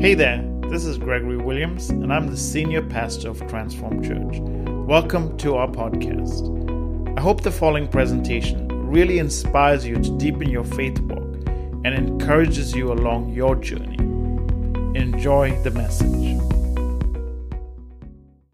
Hey there, this is Gregory Williams, and I'm the senior pastor of Transform Church. Welcome to our podcast. I hope the following presentation really inspires you to deepen your faith walk and encourages you along your journey. Enjoy the message.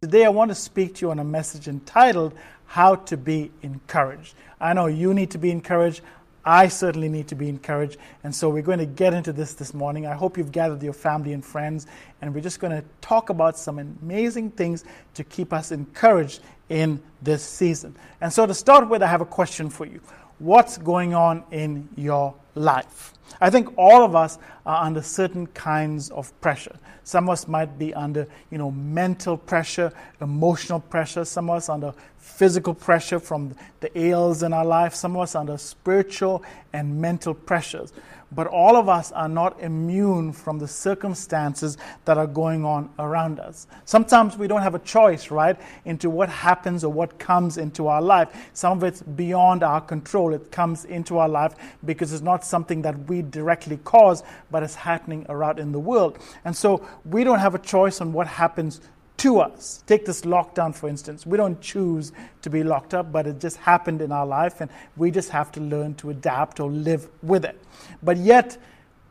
Today, I want to speak to you on a message entitled How to Be Encouraged. I know you need to be encouraged. I certainly need to be encouraged. And so we're going to get into this this morning. I hope you've gathered your family and friends, and we're just going to talk about some amazing things to keep us encouraged in this season. And so to start with, I have a question for you What's going on in your life? I think all of us are under certain kinds of pressure. Some of us might be under, you know, mental pressure, emotional pressure. Some of us under physical pressure from the ails in our life. Some of us under spiritual and mental pressures. But all of us are not immune from the circumstances that are going on around us. Sometimes we don't have a choice, right, into what happens or what comes into our life. Some of it's beyond our control. It comes into our life because it's not something that we directly cause, but it's happening around in the world. And so we don't have a choice on what happens to us. Take this lockdown, for instance. We don't choose to be locked up, but it just happened in our life, and we just have to learn to adapt or live with it. But yet,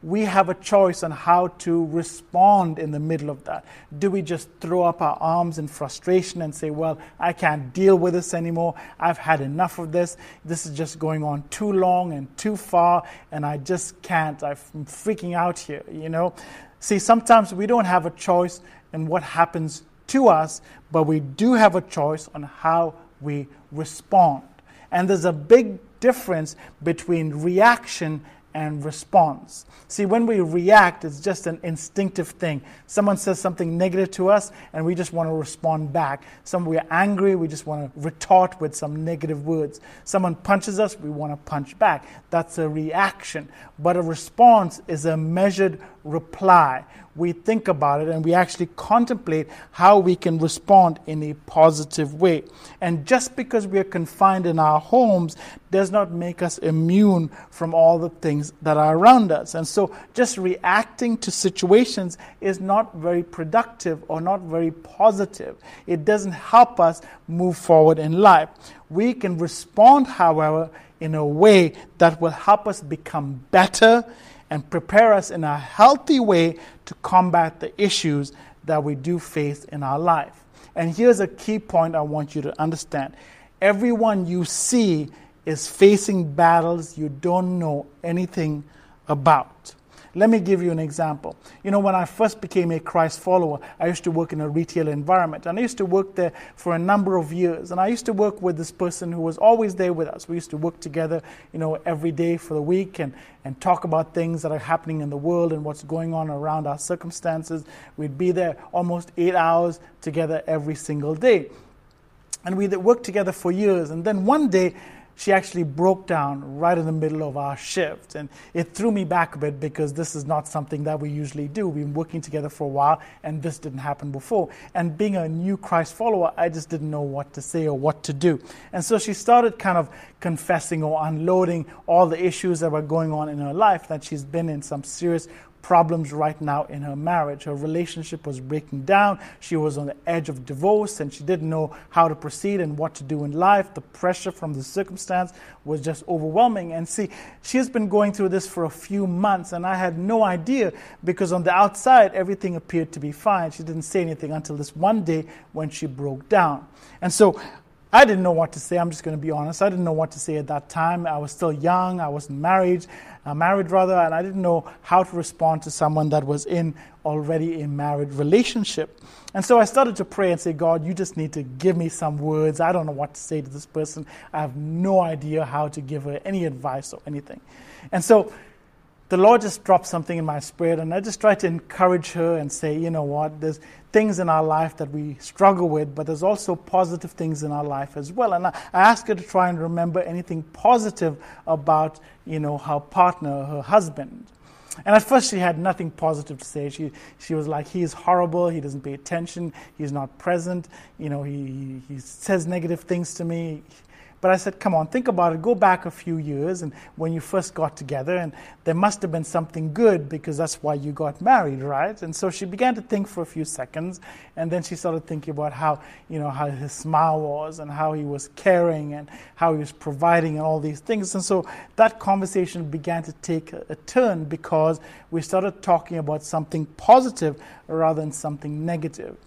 we have a choice on how to respond in the middle of that. Do we just throw up our arms in frustration and say, Well, I can't deal with this anymore. I've had enough of this. This is just going on too long and too far, and I just can't. I'm freaking out here, you know? See, sometimes we don't have a choice in what happens to us, but we do have a choice on how we respond. And there's a big difference between reaction and response. See, when we react, it's just an instinctive thing. Someone says something negative to us, and we just want to respond back. Some we're angry, we just want to retort with some negative words. Someone punches us, we want to punch back. That's a reaction. But a response is a measured reply. We think about it and we actually contemplate how we can respond in a positive way. And just because we are confined in our homes does not make us immune from all the things that are around us. And so just reacting to situations is not very productive or not very positive. It doesn't help us move forward in life. We can respond, however, in a way that will help us become better and prepare us in a healthy way to combat the issues that we do face in our life. And here's a key point I want you to understand everyone you see is facing battles you don't know anything about. Let me give you an example. You know, when I first became a Christ follower, I used to work in a retail environment. And I used to work there for a number of years. And I used to work with this person who was always there with us. We used to work together, you know, every day for the week and, and talk about things that are happening in the world and what's going on around our circumstances. We'd be there almost eight hours together every single day. And we worked together for years. And then one day, she actually broke down right in the middle of our shift. And it threw me back a bit because this is not something that we usually do. We've been working together for a while, and this didn't happen before. And being a new Christ follower, I just didn't know what to say or what to do. And so she started kind of confessing or unloading all the issues that were going on in her life, that she's been in some serious problems right now in her marriage. Her relationship was breaking down. She was on the edge of divorce and she didn't know how to proceed and what to do in life. The pressure from the circumstance was just overwhelming. And see, she has been going through this for a few months and I had no idea because on the outside everything appeared to be fine. She didn't say anything until this one day when she broke down. And so I didn't know what to say. I'm just going to be honest. I didn't know what to say at that time. I was still young. I wasn't married, uh, married rather, and I didn't know how to respond to someone that was in already a married relationship. And so I started to pray and say, God, you just need to give me some words. I don't know what to say to this person. I have no idea how to give her any advice or anything. And so the Lord just dropped something in my spirit, and I just tried to encourage her and say, you know what, there's things in our life that we struggle with, but there's also positive things in our life as well. And I, I asked her to try and remember anything positive about, you know, her partner, her husband. And at first, she had nothing positive to say. She, she was like, He is horrible. He doesn't pay attention. He's not present. You know, he, he says negative things to me. But I said, come on, think about it. Go back a few years and when you first got together, and there must have been something good because that's why you got married, right? And so she began to think for a few seconds, and then she started thinking about how, you know, how his smile was and how he was caring and how he was providing and all these things. And so that conversation began to take a, turn because we started talking about something positive rather than something negative.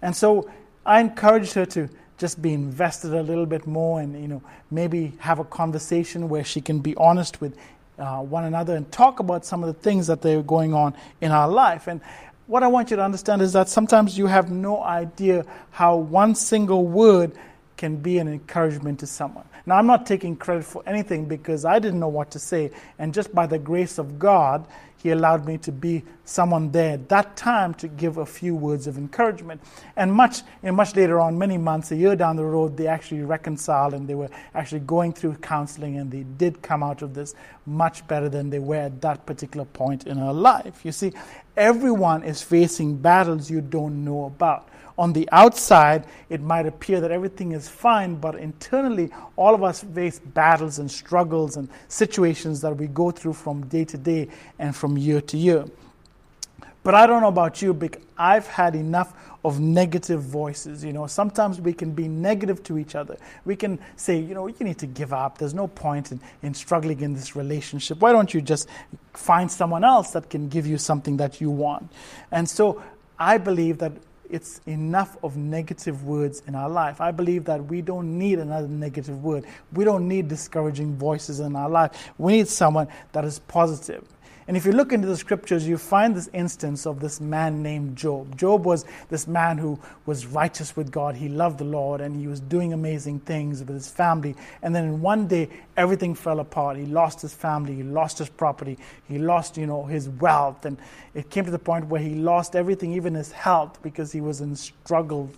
And so I encouraged her to just be invested a little bit more and you know maybe have a conversation where she can be honest with uh, one another and talk about some of the things that they're going on in our life. And what i want you to understand is that sometimes you have no idea how one single word can be an encouragement to someone. Now i'm not taking credit for anything because i didn't know what to say. And just by the grace of god he allowed me to be someone there at that time to give a few words of encouragement. And much, and much later on, many months, a year down the road, they actually reconciled and they were actually going through counseling and they did come out of this much better than they were at that particular point in her life. You see, everyone is facing battles you don't know about on the outside, it might appear that everything is fine, but internally, all of us face battles and struggles and situations that we go through from day to day and from year to year. But I don't know about you, but I've had enough of negative voices. You know, sometimes we can be negative to each other. We can say, you know, you need to give up. There's no point in, in struggling in this relationship. Why don't you just find someone else that can give you something that you want? And so I believe that it's enough of negative words in our life. I believe that we don't need another negative word. We don't need discouraging voices in our life. We need someone that is positive. And if you look into the scriptures, you find this instance of this man named Job. Job was this man who was righteous with God. He loved the Lord and he was doing amazing things with his family. And then in one day, everything fell apart. He lost his family, he lost his property, he lost, you know, his wealth. And it came to the point where he lost everything, even his health, because he was in struggle.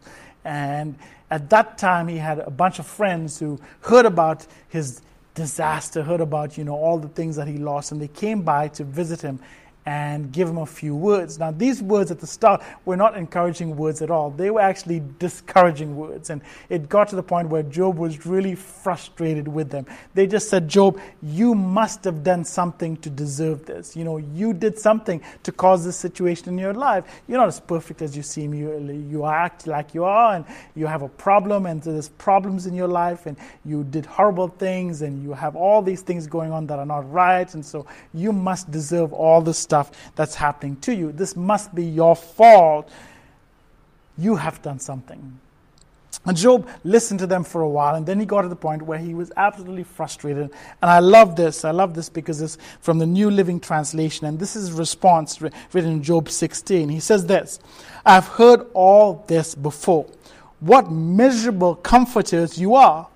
And at that time, he had a bunch of friends who heard about his disaster, heard about, you know, all the things that he lost, and they came by to visit him and give him a few words. Now, these words at the start were not encouraging words at all. They were actually discouraging words. And it got to the point where Job was really frustrated with them. They just said, Job, you must have done something to deserve this. You know, you did something to cause this situation in your life. You're not as perfect as you seem. You, you act like you are, and you have a problem, and there's problems in your life, and you did horrible things, and you have all these things going on that are not right. And so you must deserve all this stuff stuff that's happening to you. This must be your fault. You have done something. And Job listened to them for a while, and then he got to the point where he was absolutely frustrated. And I love this. I love this because it's from the New Living Translation, and this is response written in Job 16. He says this I've heard all this before. What miserable comforters you are.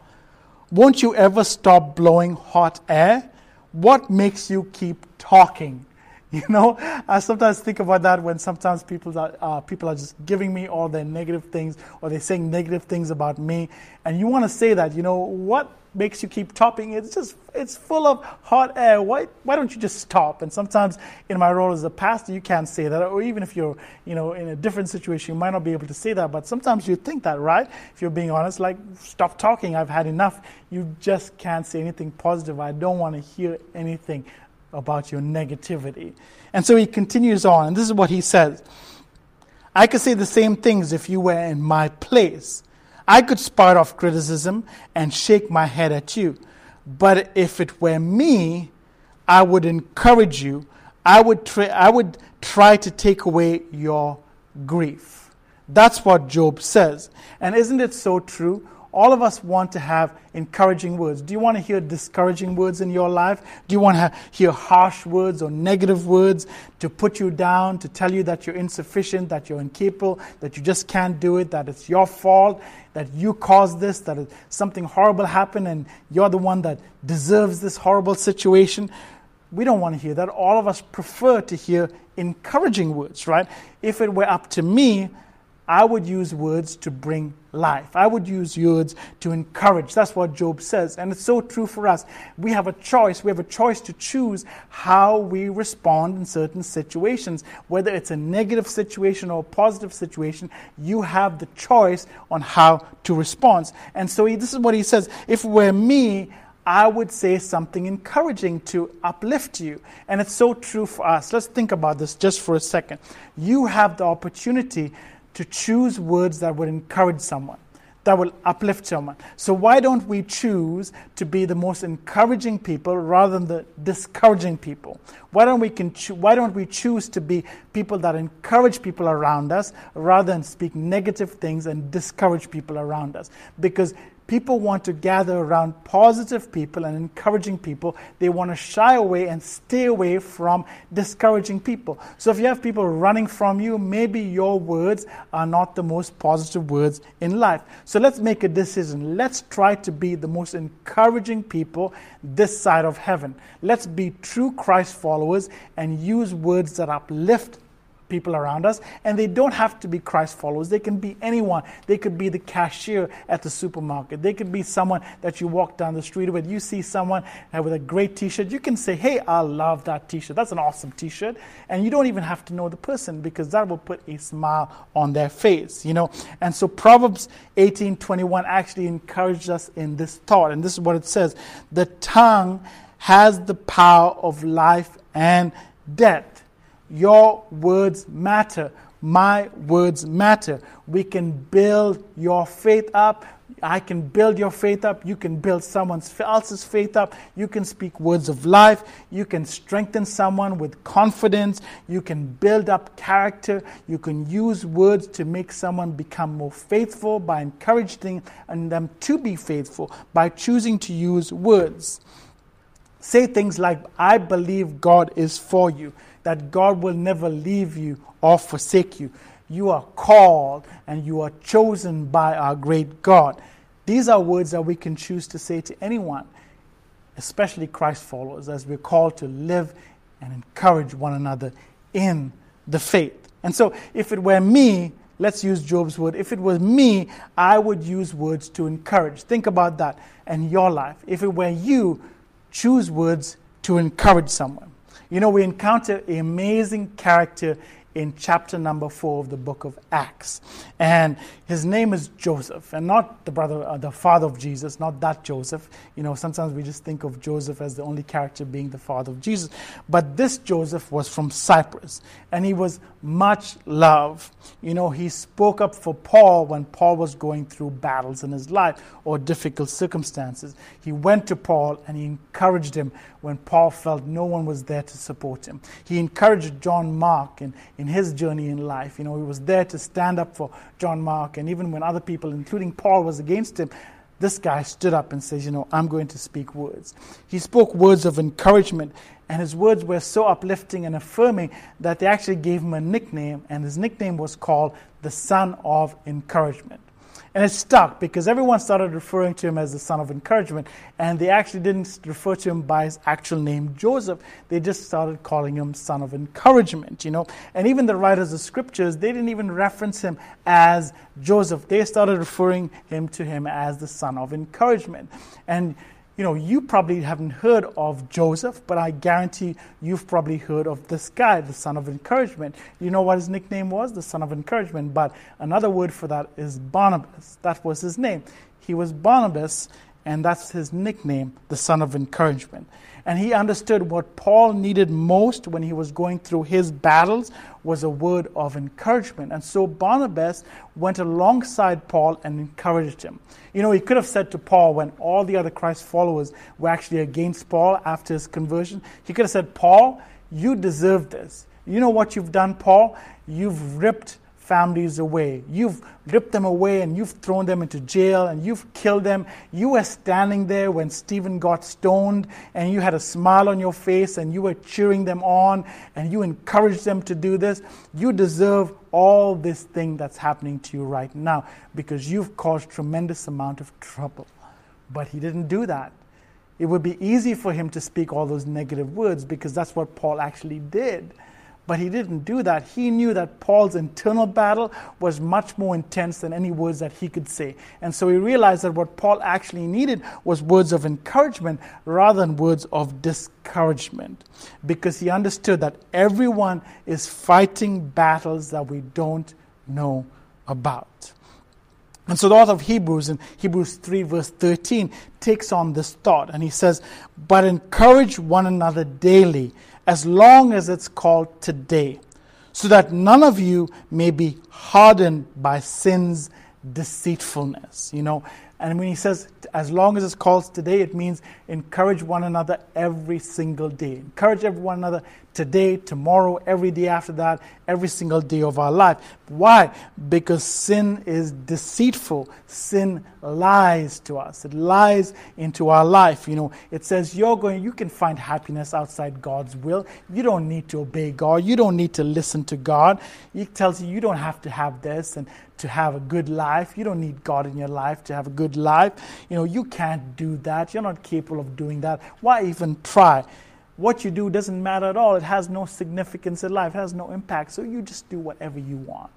Won't you ever stop blowing hot air? What makes you keep talking? You know, I sometimes think about that when sometimes people are, uh, people are just giving me all their negative things or they're saying negative things about me. And you want to say that, you know, what makes you keep topping? It's just, it's full of hot air. Why, why don't you just stop? And sometimes in my role as a pastor, you can't say that. Or even if you're, you know, in a different situation, you might not be able to say that. But sometimes you think that, right? If you're being honest, like, stop talking. I've had enough. You just can't say anything positive. I don't want to hear anything about your negativity. And so he continues on, and this is what he says I could say the same things if you were in my place. I could spout off criticism and shake my head at you. But if it were me, I would encourage you. I would, try, I would try to take away your grief. That's what Job says. And isn't it so true? All of us want to have encouraging words. Do you want to hear discouraging words in your life? Do you want to hear harsh words or negative words to put you down, to tell you that you're insufficient, that you're incapable, that you just can't do it, that it's your fault, that you caused this, that something horrible happened and you're the one that deserves this horrible situation? We don't want to hear that. All of us prefer to hear encouraging words, right? If it were up to me, I would use words to bring life. I would use words to encourage. That's what Job says. And it's so true for us. We have a choice. We have a choice to choose how we respond in certain situations. Whether it's a negative situation or a positive situation, you have the choice on how to respond. And so he, this is what he says If were me, I would say something encouraging to uplift you. And it's so true for us. Let's think about this just for a second. You have the opportunity to choose words that would encourage someone, that will uplift someone. So, why don't we choose to be the most encouraging people rather than the discouraging people? Why don't we, cho- why don't we choose to be people that encourage people around us rather than speak negative things and discourage people around us? Because people want to gather around positive people and encouraging people. They want to shy away and stay away from discouraging people. So if you have people running from you, maybe your words are not the most positive words in life. So let's make a decision. Let's try to be the most encouraging people this side of heaven. Let's be true Christ followers and use words that uplift people around us, and they don't have to be Christ followers. They can be anyone. They could be the cashier at the supermarket. They could be someone that you walk down the street with. You see someone uh, with a great t shirt, you can say, Hey, I love that t shirt. That's an awesome t shirt. And you don't even have to know the person because that will put a smile on their face, you know. And so Proverbs 18 21 actually encouraged us in this thought. And this is what it says The tongue has the power of life and death. Your words matter. My words matter. We can build your faith up. I can build your faith up. You can build someone else's faith up. You can speak words of life. You can strengthen someone with confidence. You can build up character. You can use words to make someone become more faithful by encouraging them to be faithful by choosing to use words. Say things like, I believe God is for you that God will never leave you or forsake you. You are called and you are chosen by our great God. These are words that we can choose to say to anyone, especially Christ followers, as we're called to live and encourage one another in the faith. And so, if it were me, let's use Job's word. If it was me, I would use words to encourage. Think about that in your life. If it were you, choose words to encourage someone. You know, we encounter amazing character in chapter number four of the book of Acts. And his name is Joseph, and not the brother, uh, the father of Jesus, not that Joseph. You know, sometimes we just think of Joseph as the only character being the father of Jesus. But this Joseph was from Cyprus, and he was much loved. You know, he spoke up for Paul when Paul was going through battles in his life or difficult circumstances. He went to Paul and he encouraged him when Paul felt no one was there to support him. He encouraged John Mark in, in his journey in life. You know, he was there to stand up for John Mark, and even when other people, including Paul, was against him, this guy stood up and says, You know, I'm going to speak words. He spoke words of encouragement, and his words were so uplifting and affirming that they actually gave him a nickname, and his nickname was called the Son of Encouragement. And it stuck because everyone started referring to him as the son of encouragement. And they actually didn't refer to him by his actual name, Joseph. They just started calling him son of encouragement, you know. And even the writers of scriptures, they didn't even reference him as Joseph. They started referring him to him as the son of encouragement. And you know, you probably haven't heard of Joseph, but I guarantee you've probably heard of this guy, the son of encouragement. You know what his nickname was? The son of encouragement. But another word for that is Barnabas. That was his name. He was Barnabas, and that's his nickname, the son of encouragement. And he understood what Paul needed most when he was going through his battles was a word of encouragement. And so Barnabas went alongside Paul and encouraged him. You know, he could have said to Paul when all the other Christ followers were actually against Paul after his conversion, he could have said, Paul, you deserve this. You know what you've done, Paul? You've ripped families away. You've ripped them away and you've thrown them into jail and you've killed them. You were standing there when Stephen got stoned and you had a smile on your face and you were cheering them on and you encouraged them to do this. You deserve all this thing that's happening to you right now because you've caused tremendous amount of trouble. But he didn't do that. It would be easy for him to speak all those negative words because that's what Paul actually did. But he didn't do that. He knew that Paul's internal battle was much more intense than any words that he could say. And so he realized that what Paul actually needed was words of encouragement rather than words of discouragement. Because he understood that everyone is fighting battles that we don't know about. And so the author of Hebrews in Hebrews 3, verse 13, takes on this thought and he says, But encourage one another daily as long as it's called today, so that none of you may be hardened by sin's deceitfulness. You know, and when he says, as long as it's called today, it means encourage one another every single day. Encourage one another today, tomorrow, every day after that, every single day of our life. Why? Because sin is deceitful. Sin lies to us. It lies into our life. You know, it says you're going, you can find happiness outside God's will. You don't need to obey God. You don't need to listen to God. It tells you you don't have to have this and to have a good life. You don't need God in your life to have a good life. You know, you can't do that. You're not capable of doing that. Why even try? What you do doesn't matter at all. It has no significance in life, it has no impact. So you just do whatever you want.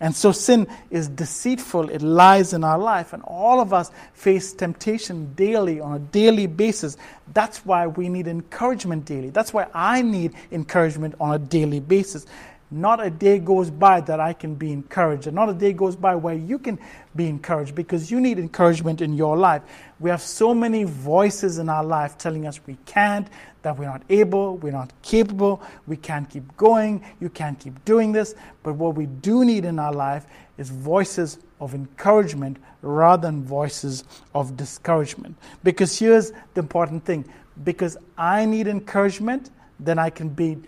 And so sin is deceitful, it lies in our life, and all of us face temptation daily on a daily basis. That's why we need encouragement daily. That's why I need encouragement on a daily basis. Not a day goes by that I can be encouraged, and not a day goes by where you can be encouraged because you need encouragement in your life. We have so many voices in our life telling us we can't, that we're not able, we're not capable, we can't keep going, you can't keep doing this. But what we do need in our life is voices of encouragement rather than voices of discouragement. Because here's the important thing because I need encouragement, then I can be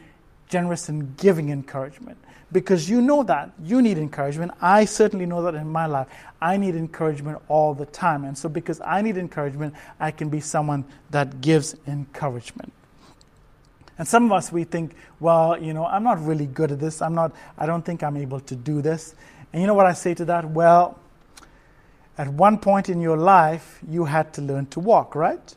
generous in giving encouragement because you know that you need encouragement. I certainly know that in my life. I need encouragement all the time. And so, because I need encouragement, I can be someone that gives encouragement. And some of us, we think, well, you know, I'm not really good at this. I'm not, I don't think I'm able to do this. And you know what I say to that? Well, at one point in your life, you had to learn to walk, right?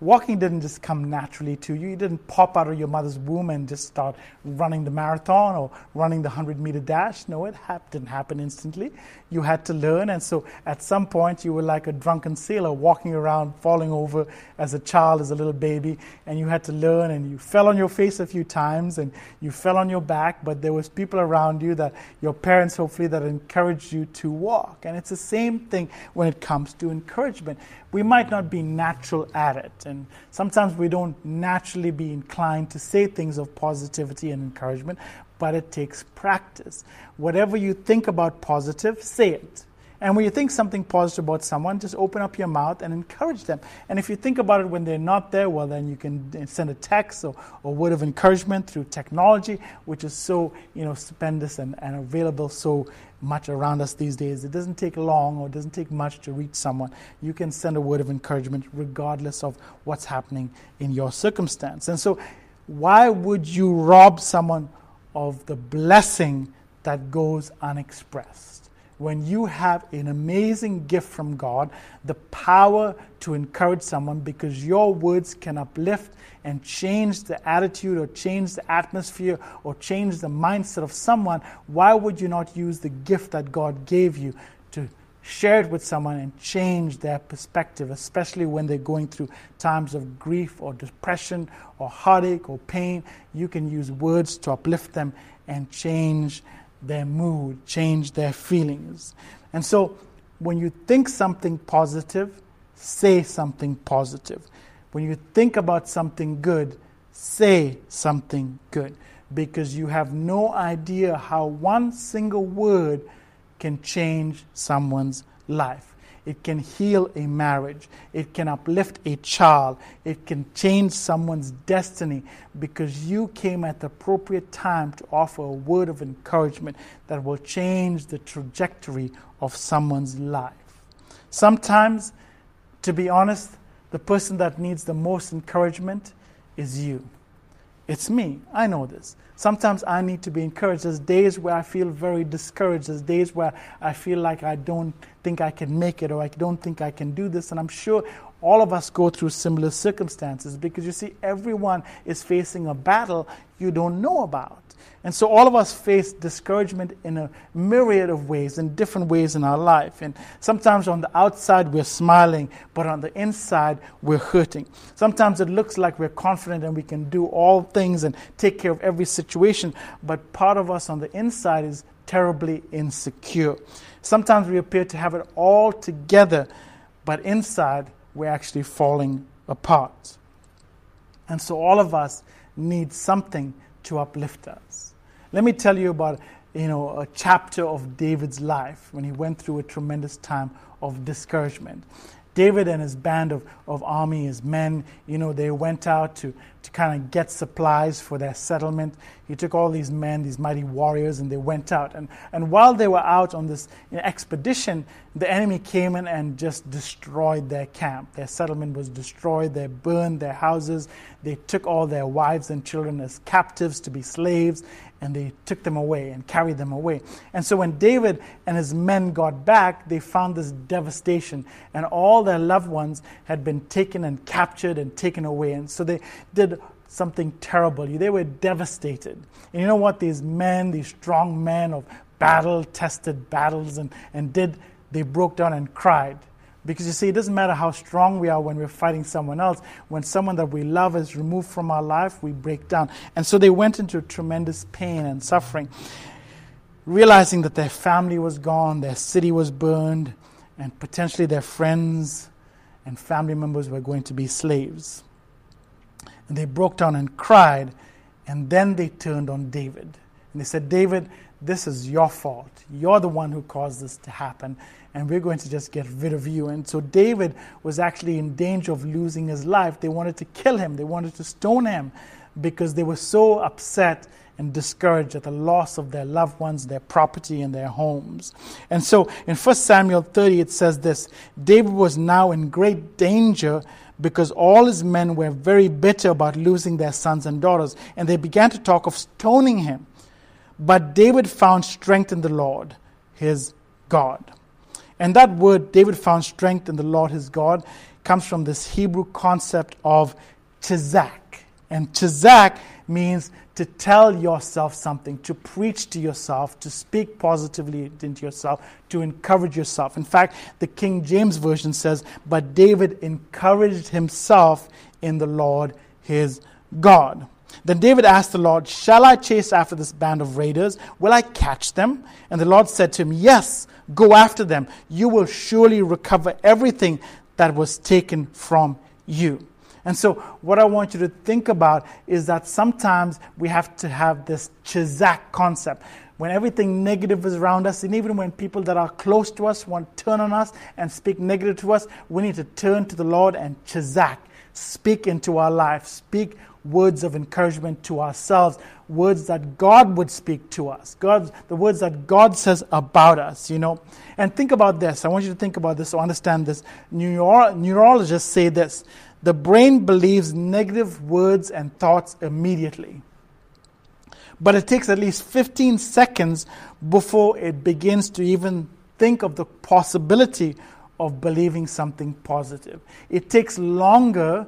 Walking didn't just come naturally to you. You didn't pop out of your mother's womb and just start running the marathon or running the 100 meter dash. No, it didn't happen instantly. You had to learn. And so at some point, you were like a drunken sailor walking around, falling over as a child, as a little baby. And you had to learn. And you fell on your face a few times and you fell on your back. But there was people around you that your parents, hopefully, that encouraged you to walk. And it's the same thing when it comes to encouragement we might not be natural at it. And sometimes we don't naturally be inclined to say things of positivity and encouragement, but it takes practice. Whatever you think about positive, say it. And when you think something positive about someone, just open up your mouth and encourage them. And if you think about it when they're not there, well, then you can send a text or a word of encouragement through technology, which is so you know stupendous and, and available so much around us these days. It doesn't take long or it doesn't take much to reach someone. You can send a word of encouragement regardless of what's happening in your circumstance. And so, why would you rob someone of the blessing that goes unexpressed? When you have an amazing gift from God, the power to encourage someone because your words can uplift and change the attitude or change the atmosphere or change the mindset of someone, why would you not use the gift that God gave you to share it with someone and change their perspective, especially when they're going through times of grief or depression or heartache or pain? You can use words to uplift them and change their mood, change their feelings. And so when you think something positive, say something positive. When you think about something good, say something good because you have no idea how one single word can change someone's life. It can heal a marriage. It can uplift a child. It can change someone's destiny because you came at the appropriate time to offer a word of encouragement that will change the trajectory of someone's life. Sometimes, to be honest, the person that needs the most encouragement is you. It's me. I know this. Sometimes I need to be encouraged. There's days where I feel very discouraged. There's days where I feel like I don't think I can make it or I don't think I can do this. And I'm sure all of us go through similar circumstances because you see, everyone is facing a battle you don't know about. And so all of us face discouragement in a myriad of ways, in different ways in our life. And sometimes on the outside we're smiling, but on the inside we're hurting. Sometimes it looks like we're confident and we can do all things and take care of every situation, but part of us on the inside is terribly insecure. Sometimes we appear to have it all together, but inside we're actually falling apart. And so all of us need something to uplift us. Let me tell you about you know, a chapter of David's life when he went through a tremendous time of discouragement. David and his band of, of army, his men, you know, they went out to, to kind of get supplies for their settlement. He took all these men, these mighty warriors, and they went out. And, and while they were out on this you know, expedition, the enemy came in and just destroyed their camp. Their settlement was destroyed. They burned their houses. They took all their wives and children as captives to be slaves and they took them away and carried them away. And so when David and his men got back, they found this devastation, and all their loved ones had been taken and captured and taken away. And so they did something terrible. They were devastated. And you know what? These men, these strong men of battle tested battles, and, and did, they broke down and cried. Because you see, it doesn't matter how strong we are when we're fighting someone else. When someone that we love is removed from our life, we break down. And so they went into tremendous pain and suffering, realizing that their family was gone, their city was burned, and potentially their friends and family members were going to be slaves. And they broke down and cried, and then they turned on David. And they said, David, this is your fault. You're the one who caused this to happen and we're going to just get rid of you. And so David was actually in danger of losing his life. They wanted to kill him, they wanted to stone him because they were so upset and discouraged at the loss of their loved ones, their property, and their homes. And so in 1 Samuel 30, it says this David was now in great danger because all his men were very bitter about losing their sons and daughters, and they began to talk of stoning him. But David found strength in the Lord, his God. And that word, David found strength in the Lord his God, comes from this Hebrew concept of chizak. And chizak means to tell yourself something, to preach to yourself, to speak positively into yourself, to encourage yourself. In fact, the King James Version says, But David encouraged himself in the Lord his God. Then David asked the Lord, Shall I chase after this band of raiders? Will I catch them? And the Lord said to him, Yes, go after them. You will surely recover everything that was taken from you. And so, what I want you to think about is that sometimes we have to have this chizak concept. When everything negative is around us, and even when people that are close to us want to turn on us and speak negative to us, we need to turn to the Lord and chizak. Speak into our life. Speak words of encouragement to ourselves, words that God would speak to us, God, the words that God says about us, you know. And think about this. I want you to think about this to understand this. Neuro- neurologists say this the brain believes negative words and thoughts immediately. But it takes at least 15 seconds before it begins to even think of the possibility of believing something positive. It takes longer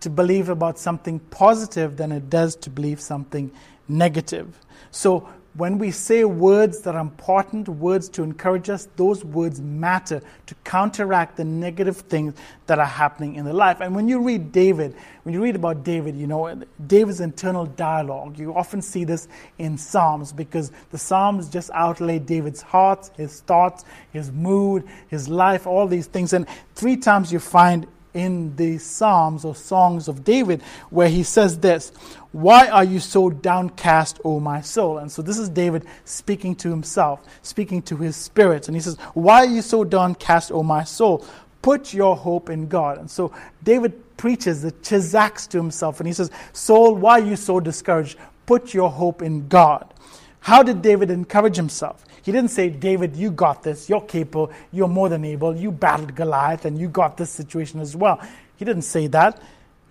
to believe about something positive than it does to believe something negative. So when we say words that are important, words to encourage us, those words matter to counteract the negative things that are happening in the life. And when you read David, when you read about David, you know, David's internal dialogue, you often see this in Psalms because the Psalms just outlay David's heart, his thoughts, his mood, his life, all these things. And three times you find in the Psalms or Songs of David where he says this Why are you so downcast, O my soul? And so this is David speaking to himself, speaking to his spirit. And he says, Why are you so downcast, O my soul? Put your hope in God. And so David preaches the chizaks to himself and he says, Soul, why are you so discouraged? Put your hope in God. How did David encourage himself? He didn't say, David, you got this. You're capable. You're more than able. You battled Goliath and you got this situation as well. He didn't say that.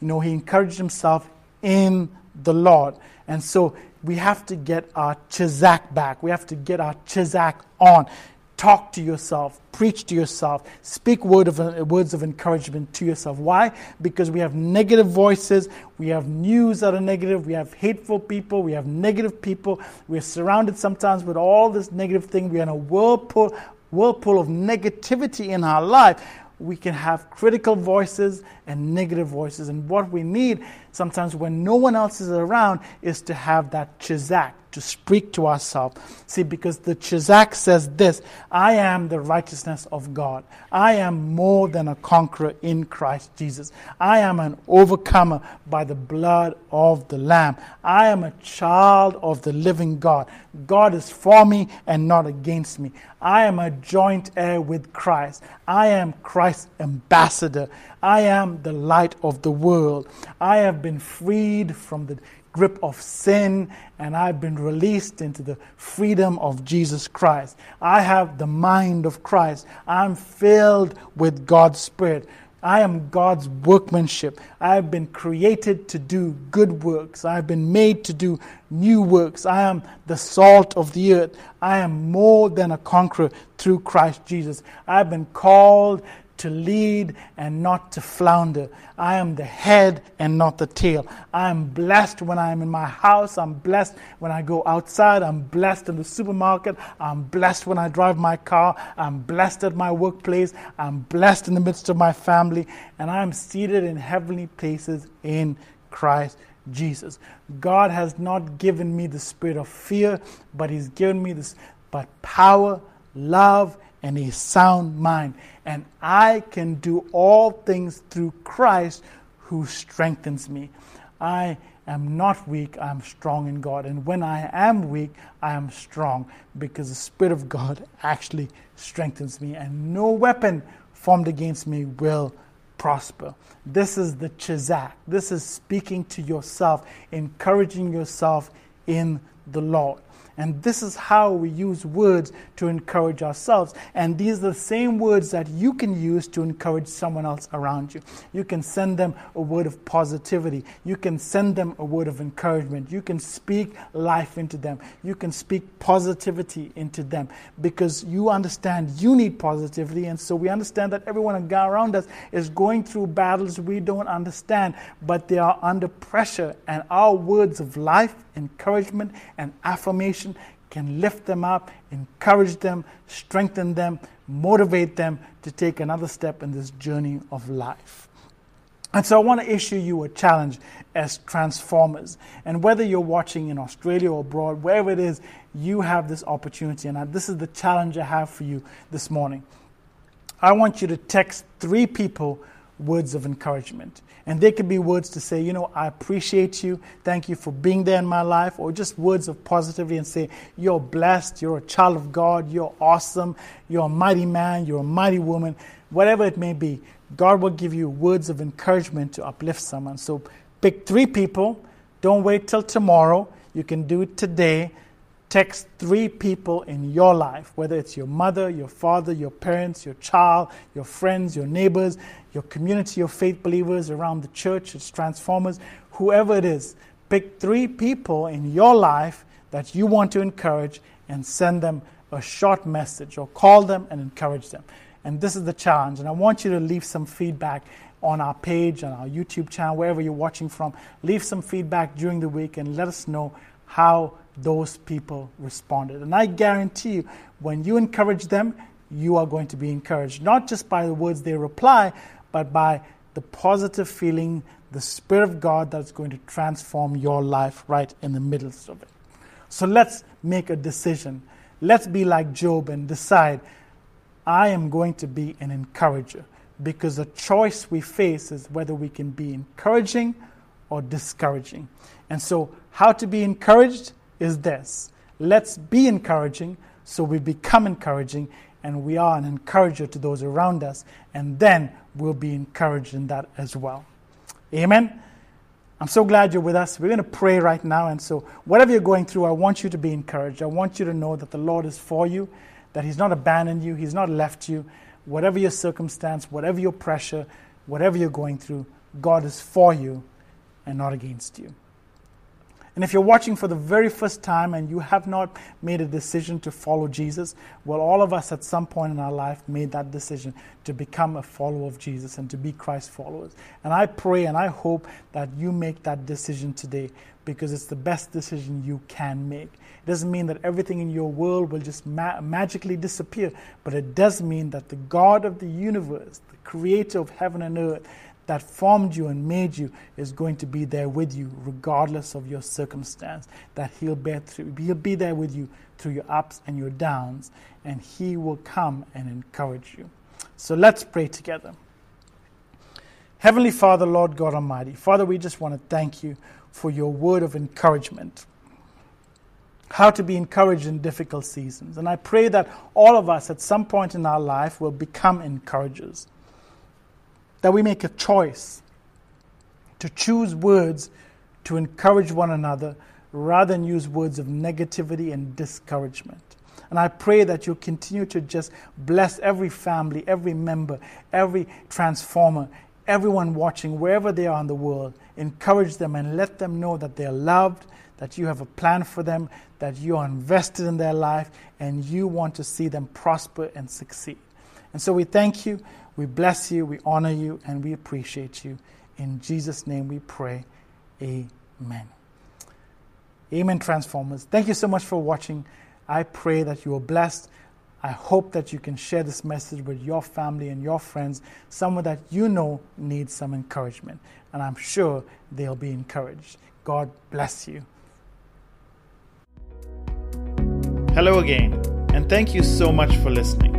You know, he encouraged himself in the Lord. And so we have to get our chizak back. We have to get our chizak on. Talk to yourself, preach to yourself, speak word of, words of encouragement to yourself. Why? Because we have negative voices, we have news that are negative, we have hateful people, we have negative people. We're surrounded sometimes with all this negative thing. We're in a whirlpool, whirlpool of negativity in our life. We can have critical voices and negative voices. And what we need sometimes when no one else is around is to have that chizak, to speak to ourselves. See, because the Chizak says this I am the righteousness of God. I am more than a conqueror in Christ Jesus. I am an overcomer by the blood of the Lamb. I am a child of the living God. God is for me and not against me. I am a joint heir with Christ. I am Christ's ambassador. I am the light of the world. I have been freed from the grip of sin and I've been released into the freedom of Jesus Christ. I have the mind of Christ. I'm filled with God's Spirit. I am God's workmanship. I have been created to do good works. I have been made to do new works. I am the salt of the earth. I am more than a conqueror through Christ Jesus. I have been called to lead and not to flounder. I am the head and not the tail. I am blessed when I am in my house. I'm blessed when I go outside. I'm blessed in the supermarket. I'm blessed when I drive my car. I'm blessed at my workplace. I'm blessed in the midst of my family. And I am seated in heavenly places in Christ Jesus. God has not given me the spirit of fear, but He's given me this but power, love, and a sound mind. And I can do all things through Christ who strengthens me. I am not weak, I am strong in God. And when I am weak, I am strong because the Spirit of God actually strengthens me. And no weapon formed against me will prosper. This is the chizak. This is speaking to yourself, encouraging yourself in the Lord. And this is how we use words to encourage ourselves. And these are the same words that you can use to encourage someone else around you. You can send them a word of positivity. You can send them a word of encouragement. You can speak life into them. You can speak positivity into them because you understand you need positivity. And so we understand that everyone around us is going through battles we don't understand, but they are under pressure. And our words of life, encouragement, and affirmation can lift them up, encourage them, strengthen them, motivate them to take another step in this journey of life. And so I want to issue you a challenge as transformers. And whether you're watching in Australia or abroad, wherever it is, you have this opportunity. And this is the challenge I have for you this morning. I want you to text three people words of encouragement. And they could be words to say, you know, I appreciate you. Thank you for being there in my life. Or just words of positivity and say, you're blessed. You're a child of God. You're awesome. You're a mighty man. You're a mighty woman. Whatever it may be, God will give you words of encouragement to uplift someone. So pick three people. Don't wait till tomorrow. You can do it today text three people in your life, whether it's your mother, your father, your parents, your child, your friends, your neighbors, your community of faith believers around the church, its transformers, whoever it is. Pick three people in your life that you want to encourage and send them a short message or call them and encourage them. And this is the challenge. And I want you to leave some feedback on our page, on our YouTube channel, wherever you're watching from. Leave some feedback during the week and let us know how those people responded. And I guarantee you, when you encourage them, you are going to be encouraged, not just by the words they reply, but by the positive feeling, the Spirit of God that's going to transform your life right in the midst of it. So let's make a decision. Let's be like Job and decide I am going to be an encourager because the choice we face is whether we can be encouraging or discouraging. And so, how to be encouraged is this let's be encouraging so we become encouraging and we are an encourager to those around us, and then we'll be encouraged in that as well. Amen. I'm so glad you're with us. We're going to pray right now. And so, whatever you're going through, I want you to be encouraged. I want you to know that the Lord is for you, that He's not abandoned you, He's not left you. Whatever your circumstance, whatever your pressure, whatever you're going through, God is for you and not against you. And if you're watching for the very first time and you have not made a decision to follow Jesus, well, all of us at some point in our life made that decision to become a follower of Jesus and to be Christ followers. And I pray and I hope that you make that decision today because it's the best decision you can make. It doesn't mean that everything in your world will just ma- magically disappear, but it does mean that the God of the universe, the creator of heaven and earth, that formed you and made you is going to be there with you regardless of your circumstance that he'll be, through, he'll be there with you through your ups and your downs and he will come and encourage you. So let's pray together. Heavenly father lord god almighty father we just want to thank you for your word of encouragement how to be encouraged in difficult seasons. And i pray that all of us at some point in our life will become encouragers that we make a choice to choose words to encourage one another rather than use words of negativity and discouragement. And I pray that you'll continue to just bless every family, every member, every transformer, everyone watching, wherever they are in the world. Encourage them and let them know that they're loved, that you have a plan for them, that you are invested in their life, and you want to see them prosper and succeed. And so we thank you. We bless you, we honor you, and we appreciate you. In Jesus' name we pray. Amen. Amen, Transformers. Thank you so much for watching. I pray that you are blessed. I hope that you can share this message with your family and your friends, someone that you know needs some encouragement. And I'm sure they'll be encouraged. God bless you. Hello again, and thank you so much for listening.